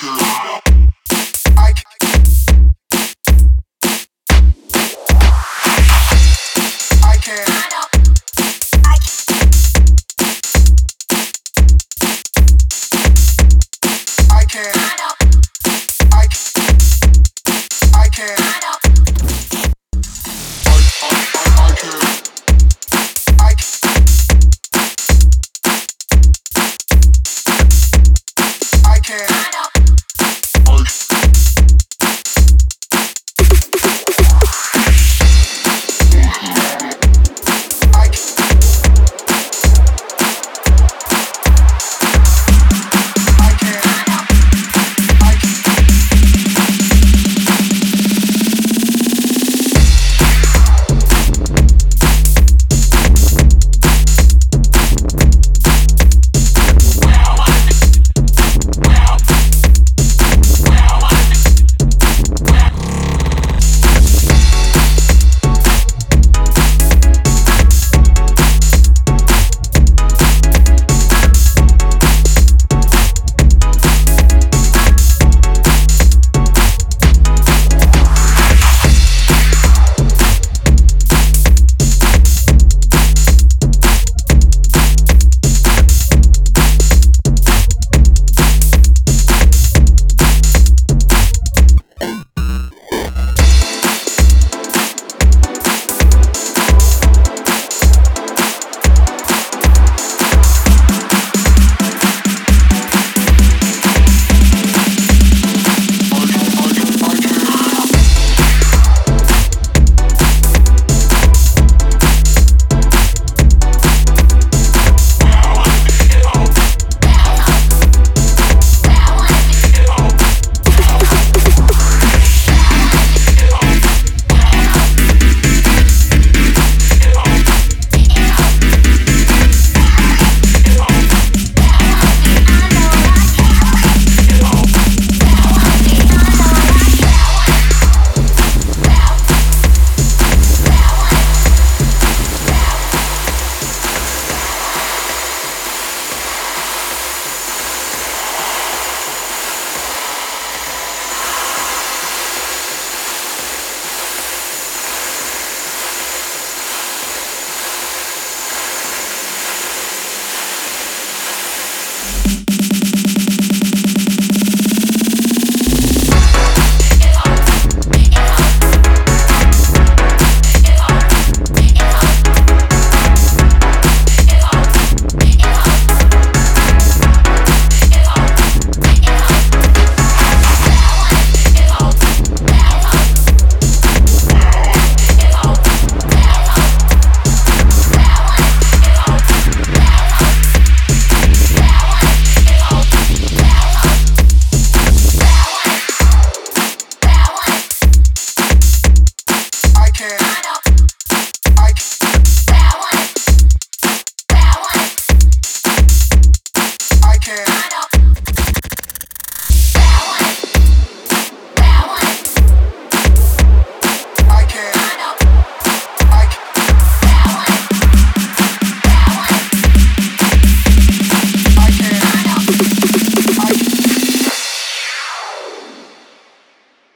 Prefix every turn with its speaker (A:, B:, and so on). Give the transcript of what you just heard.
A: Sure.